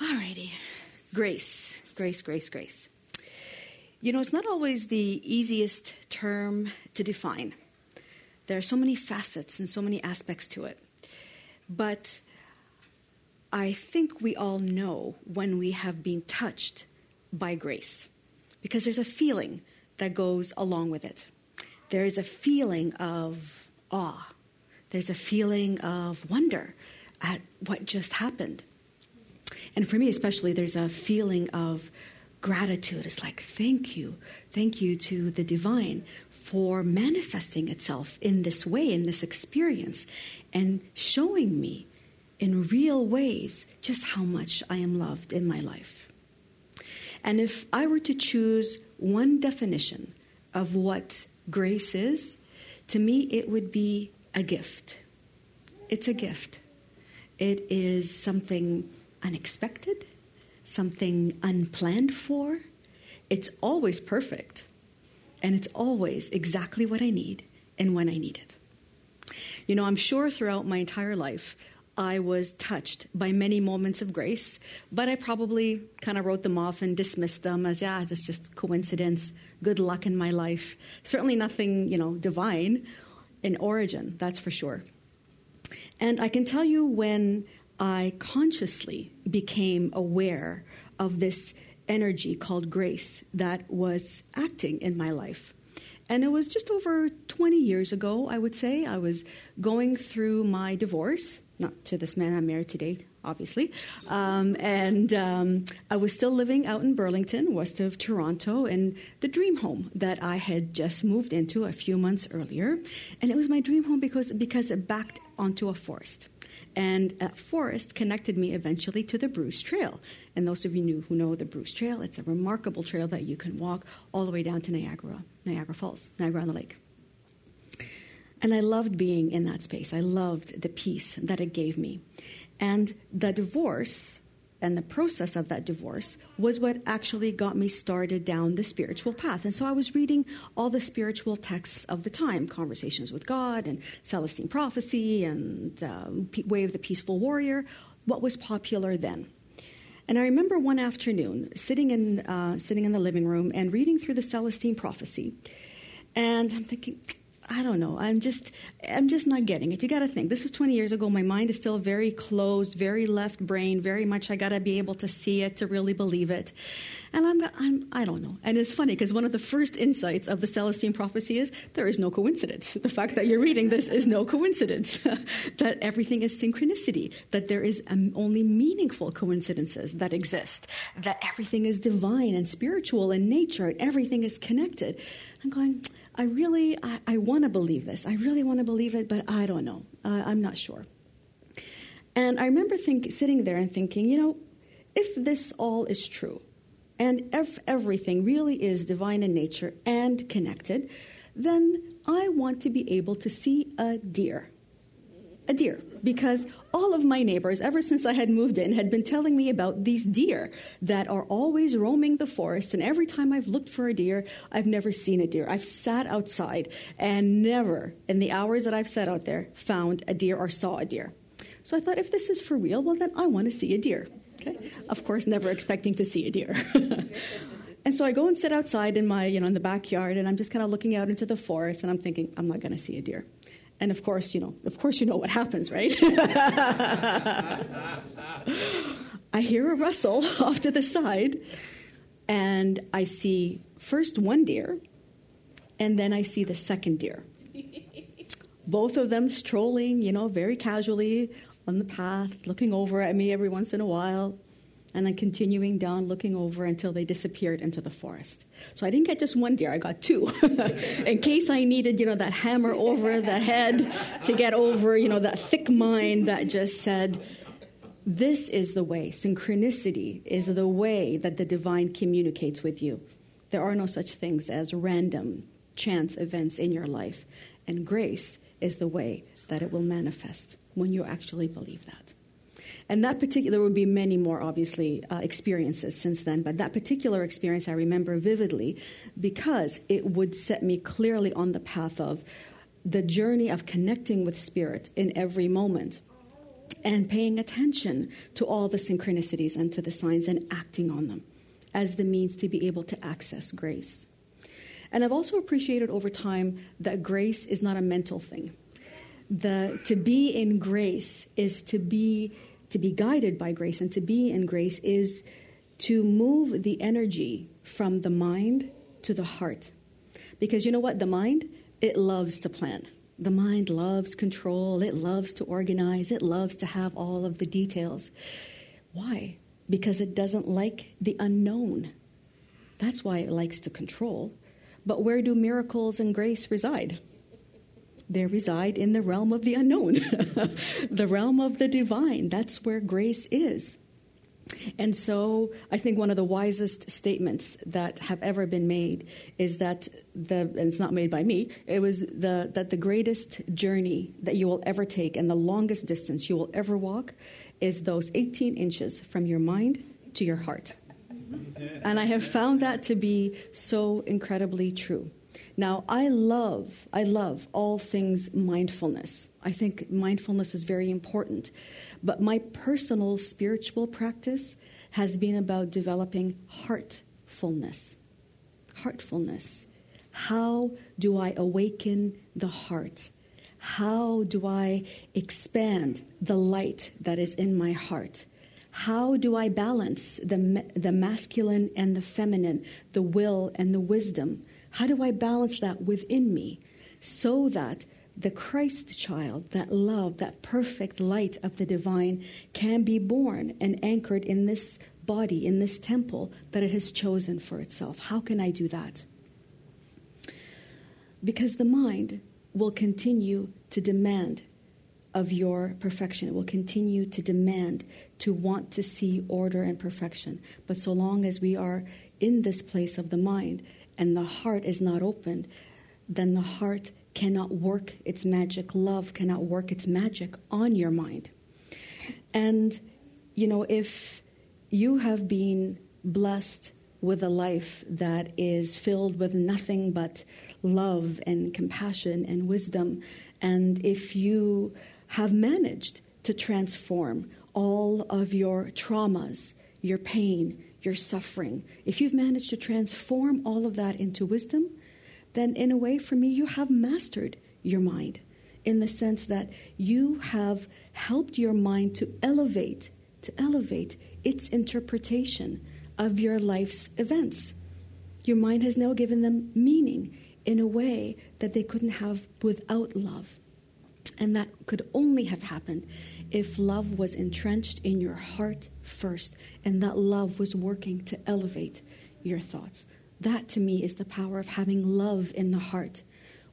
Alrighty. Grace, grace, grace, grace. You know, it's not always the easiest term to define. There are so many facets and so many aspects to it. But I think we all know when we have been touched by grace because there's a feeling that goes along with it. There is a feeling of awe, there's a feeling of wonder at what just happened. And for me, especially, there's a feeling of gratitude. It's like, thank you. Thank you to the divine for manifesting itself in this way, in this experience, and showing me in real ways just how much I am loved in my life. And if I were to choose one definition of what grace is, to me it would be a gift. It's a gift. It is something unexpected, something unplanned for. It's always perfect, and it's always exactly what I need and when I need it. You know, I'm sure throughout my entire life, I was touched by many moments of grace, but I probably kind of wrote them off and dismissed them as, yeah, it's just coincidence, good luck in my life. Certainly nothing, you know, divine in origin, that's for sure. And I can tell you when I consciously became aware of this energy called grace that was acting in my life. And it was just over 20 years ago, I would say. I was going through my divorce, not to this man I'm married today, obviously. Um, and um, I was still living out in Burlington, west of Toronto, in the dream home that I had just moved into a few months earlier. And it was my dream home because, because it backed onto a forest. And that forest connected me eventually to the Bruce Trail. And those of you who know the Bruce Trail, it's a remarkable trail that you can walk all the way down to Niagara, Niagara Falls, Niagara on the Lake. And I loved being in that space. I loved the peace that it gave me. And the divorce and the process of that divorce was what actually got me started down the spiritual path. And so I was reading all the spiritual texts of the time Conversations with God and Celestine Prophecy and um, Way of the Peaceful Warrior, what was popular then. And I remember one afternoon sitting in, uh, sitting in the living room and reading through the Celestine Prophecy. And I'm thinking, I don't know. I'm just, I'm just not getting it. You got to think. This is 20 years ago. My mind is still very closed, very left brain, very much. I got to be able to see it to really believe it. And I'm, I'm, I don't know. And it's funny because one of the first insights of the Celestine prophecy is there is no coincidence. The fact that you're reading this is no coincidence. that everything is synchronicity. That there is um, only meaningful coincidences that exist. That everything is divine and spiritual in nature. And everything is connected. I'm going I really, I, I want to believe this. I really want to believe it, but I don't know. Uh, I'm not sure. And I remember think, sitting there and thinking, you know, if this all is true, and if everything really is divine in nature and connected, then I want to be able to see a deer a deer because all of my neighbors, ever since I had moved in, had been telling me about these deer that are always roaming the forest. And every time I've looked for a deer, I've never seen a deer. I've sat outside and never, in the hours that I've sat out there, found a deer or saw a deer. So I thought, if this is for real, well, then I want to see a deer. Okay? Of course, never expecting to see a deer. and so I go and sit outside in my, you know, in the backyard, and I'm just kind of looking out into the forest, and I'm thinking, I'm not going to see a deer. And of course, you know, of course you know what happens, right? I hear a rustle off to the side, and I see first one deer, and then I see the second deer. Both of them strolling, you know, very casually on the path, looking over at me every once in a while and then continuing down, looking over until they disappeared into the forest. So I didn't get just one deer, I got two. In case I needed, you know, that hammer over the head to get over, you know, that thick mind that just said, this is the way. Synchronicity is the way that the divine communicates with you. There are no such things as random chance events in your life. And grace is the way that it will manifest when you actually believe that. And that particular, there would be many more, obviously, uh, experiences since then, but that particular experience I remember vividly because it would set me clearly on the path of the journey of connecting with spirit in every moment. and paying attention to all the synchronicities and to the signs and acting on them as the means to be able to access grace. And I've also appreciated over time that grace is not a mental thing. The, to be in grace is to be to be guided by grace and to be in grace is to move the energy from the mind to the heart. Because you know what? The mind, it loves to plan. The mind loves control, it loves to organize, it loves to have all of the details. Why? Because it doesn't like the unknown. That's why it likes to control. But where do miracles and grace reside? They reside in the realm of the unknown, the realm of the divine. That's where grace is. And so I think one of the wisest statements that have ever been made is that the and it's not made by me, it was the that the greatest journey that you will ever take and the longest distance you will ever walk is those 18 inches from your mind to your heart. And I have found that to be so incredibly true. Now, I love, I love all things mindfulness. I think mindfulness is very important. But my personal spiritual practice has been about developing heartfulness. Heartfulness. How do I awaken the heart? How do I expand the light that is in my heart? How do I balance the, the masculine and the feminine, the will and the wisdom? How do I balance that within me so that the Christ child, that love, that perfect light of the divine, can be born and anchored in this body, in this temple that it has chosen for itself? How can I do that? Because the mind will continue to demand of your perfection. It will continue to demand, to want to see order and perfection. But so long as we are in this place of the mind, and the heart is not opened, then the heart cannot work its magic. Love cannot work its magic on your mind. And, you know, if you have been blessed with a life that is filled with nothing but love and compassion and wisdom, and if you have managed to transform all of your traumas, your pain, your suffering, if you've managed to transform all of that into wisdom, then in a way, for me, you have mastered your mind in the sense that you have helped your mind to elevate, to elevate its interpretation of your life's events. Your mind has now given them meaning in a way that they couldn't have without love. And that could only have happened if love was entrenched in your heart first and that love was working to elevate your thoughts. That to me is the power of having love in the heart.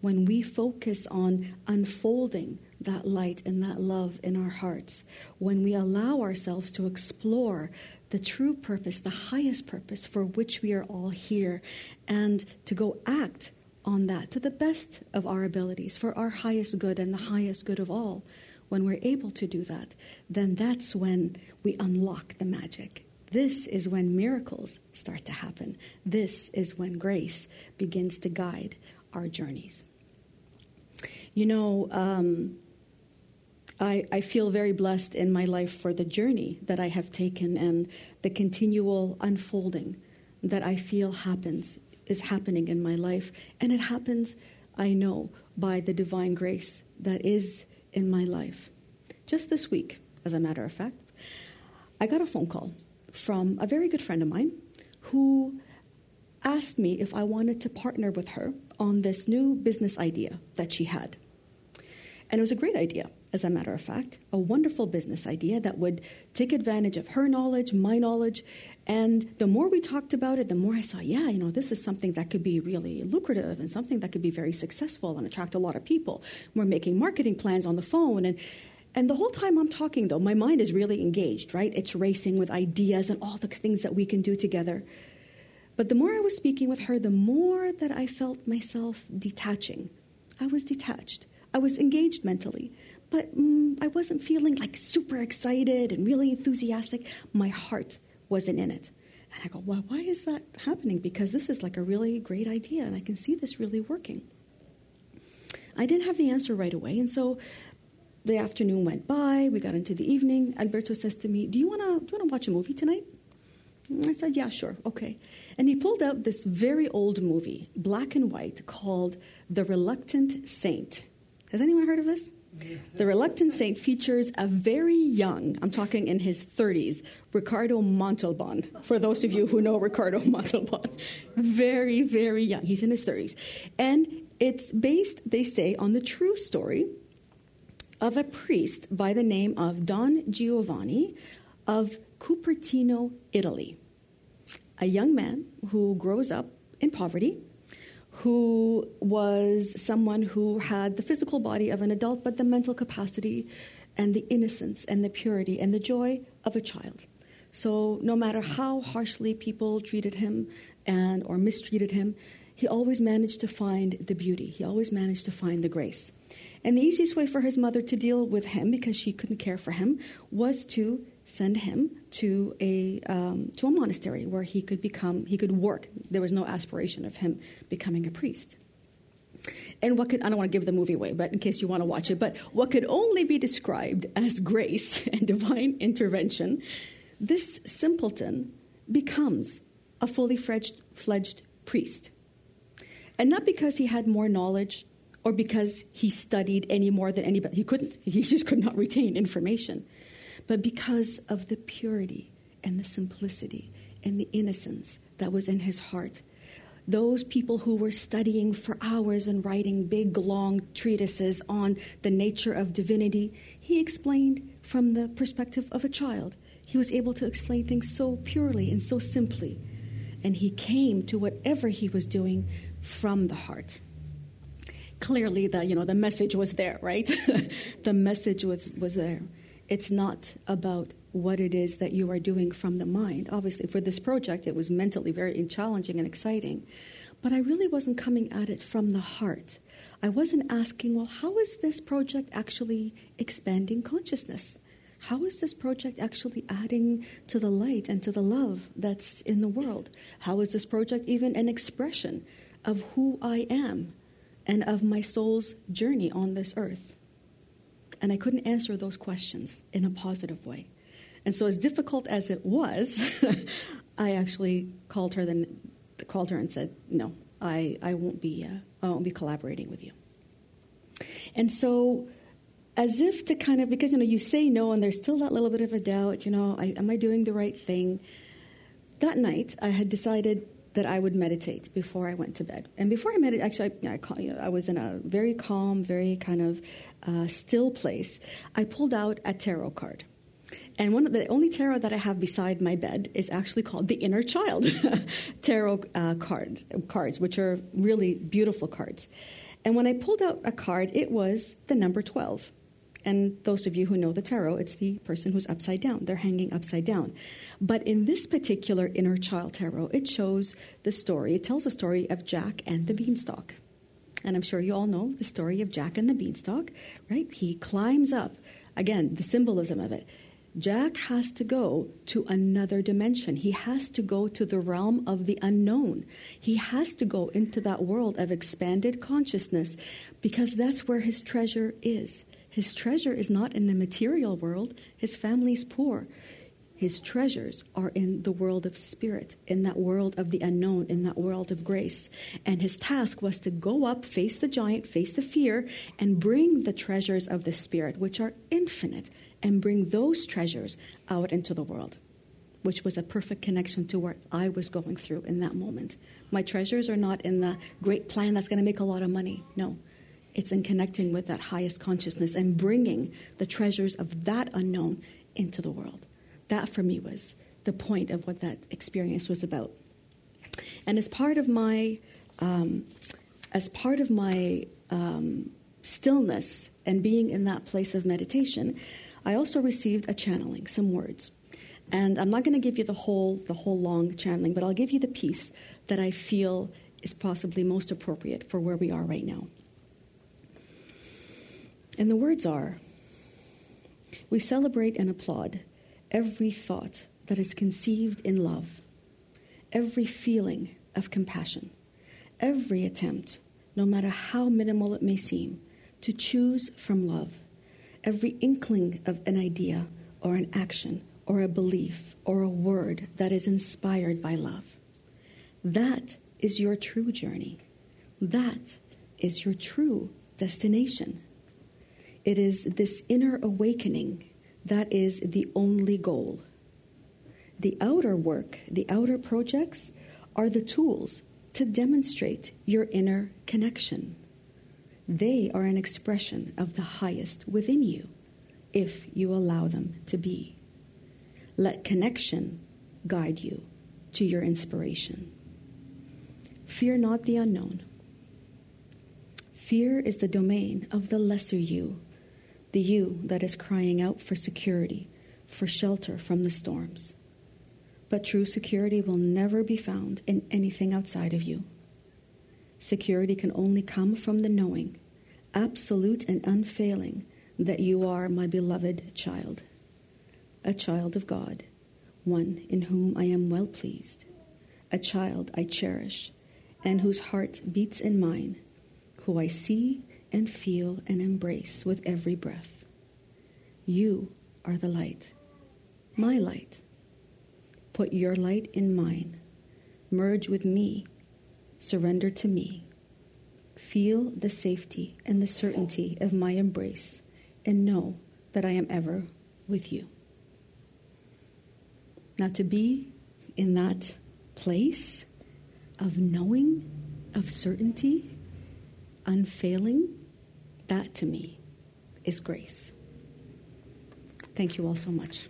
When we focus on unfolding that light and that love in our hearts, when we allow ourselves to explore the true purpose, the highest purpose for which we are all here, and to go act on that to the best of our abilities for our highest good and the highest good of all, when we're able to do that, then that's when we unlock the magic. This is when miracles start to happen. This is when grace begins to guide our journeys. You know, um, I, I, feel very blessed in my life for the journey that I have taken and the continual unfolding that I feel happens is happening in my life. And it happens, I know, by the divine grace that is in my life. Just this week, as a matter of fact, I got a phone call from a very good friend of mine who asked me if I wanted to partner with her on this new business idea that she had. And it was a great idea, as a matter of fact, a wonderful business idea that would take advantage of her knowledge, my knowledge, and the more we talked about it, the more I saw, yeah, you know, this is something that could be really lucrative and something that could be very successful and attract a lot of people. We're making marketing plans on the phone and and the whole time I'm talking, though, my mind is really engaged, right? It's racing with ideas and all the things that we can do together. But the more I was speaking with her, the more that I felt myself detaching. I was detached. I was engaged mentally, but mm, I wasn't feeling like super excited and really enthusiastic. My heart wasn't in it. And I go, well, why is that happening? Because this is like a really great idea, and I can see this really working. I didn't have the answer right away, and so the afternoon went by. We got into the evening. Alberto says to me, "Do you wanna do you wanna watch a movie tonight?" I said, "Yeah, sure, okay." And he pulled out this very old movie, black and white, called The Reluctant Saint. Has anyone heard of this? The Reluctant Saint features a very young, I'm talking in his 30s, Ricardo Montalban. For those of you who know Ricardo Montalban, very, very young. He's in his 30s. And it's based, they say, on the true story of a priest by the name of Don Giovanni of Cupertino, Italy. A young man who grows up in poverty who was someone who had the physical body of an adult, but the mental capacity and the innocence and the purity and the joy of a child. So no matter how harshly people treated him and or mistreated him, he always managed to find the beauty. He always managed to find the grace. And the easiest way for his mother to deal with him, because she couldn't care for him, was to send him to a um, to a monastery where he could become he could work. There was no aspiration of him becoming a priest. And what could I don't want to give the movie away, but in case you want to watch it, but what could only be described as grace and divine intervention, this simpleton becomes a fully fledged, fledged priest. And not because he had more knowledge or because he studied any more than anybody. He couldn't. He just could not retain information but because of the purity and the simplicity and the innocence that was in his heart. Those people who were studying for hours and writing big, long treatises on the nature of divinity, he explained from the perspective of a child. He was able to explain things so purely and so simply. And he came to whatever he was doing from the heart clearly the you know the message was there right the message was was there it's not about what it is that you are doing from the mind. Obviously, for this project, it was mentally very challenging and exciting. But I really wasn't coming at it from the heart. I wasn't asking, well, how is this project actually expanding consciousness? How is this project actually adding to the light and to the love that's in the world? How is this project even an expression of who I am and of my soul's journey on this earth? And I couldn't answer those questions in a positive way. And so, as difficult as it was, I actually called her, then called her and said, "No, I, I won't be uh, I won't be collaborating with you." And so, as if to kind of because you know you say no and there's still that little bit of a doubt, you know, I, am I doing the right thing? That night, I had decided that I would meditate before I went to bed. And before I meditated, actually, I, I, I, was in a very calm, very kind of uh, still place. I pulled out a tarot card. And one of the only tarot that I have beside my bed is actually called the Inner Child tarot uh, card, cards, which are really beautiful cards. And when I pulled out a card, it was the number 12. And those of you who know the tarot, it's the person who's upside down. They're hanging upside down. But in this particular inner child tarot, it shows the story, it tells the story of Jack and the beanstalk. And I'm sure you all know the story of Jack and the beanstalk, right? He climbs up. Again, the symbolism of it. Jack has to go to another dimension. He has to go to the realm of the unknown. He has to go into that world of expanded consciousness because that's where his treasure is. His treasure is not in the material world, his family's poor. His treasures are in the world of spirit, in that world of the unknown, in that world of grace. And his task was to go up, face the giant, face the fear, and bring the treasures of the spirit, which are infinite, and bring those treasures out into the world, which was a perfect connection to what I was going through in that moment. My treasures are not in the great plan that's going to make a lot of money. No. It's in connecting with that highest consciousness and bringing the treasures of that unknown into the world. That for me was the point of what that experience was about. And as part of my, um, as part of my um, stillness and being in that place of meditation, I also received a channeling, some words. And I'm not going to give you the whole, the whole long channeling, but I'll give you the piece that I feel is possibly most appropriate for where we are right now. And the words are We celebrate and applaud every thought that is conceived in love, every feeling of compassion, every attempt, no matter how minimal it may seem, to choose from love, every inkling of an idea or an action or a belief or a word that is inspired by love. That is your true journey. That is your true destination. It is this inner awakening that is the only goal. The outer work, the outer projects, are the tools to demonstrate your inner connection. They are an expression of the highest within you, if you allow them to be. Let connection guide you to your inspiration. Fear not the unknown. Fear is the domain of the lesser you, the you that is crying out for security, for shelter from the storms. But true security will never be found in anything outside of you. Security can only come from the knowing, absolute and unfailing, that you are my beloved child, a child of God, one in whom I am well pleased, a child I cherish, and whose heart beats in mine, who I see and feel and embrace with every breath. You are the light, my light. Put your light in mine, merge with me, surrender to me. Feel the safety and the certainty of my embrace, and know that I am ever with you. Now, to be in that place of knowing, of certainty, unfailing, that to me is grace. Thank you all so much.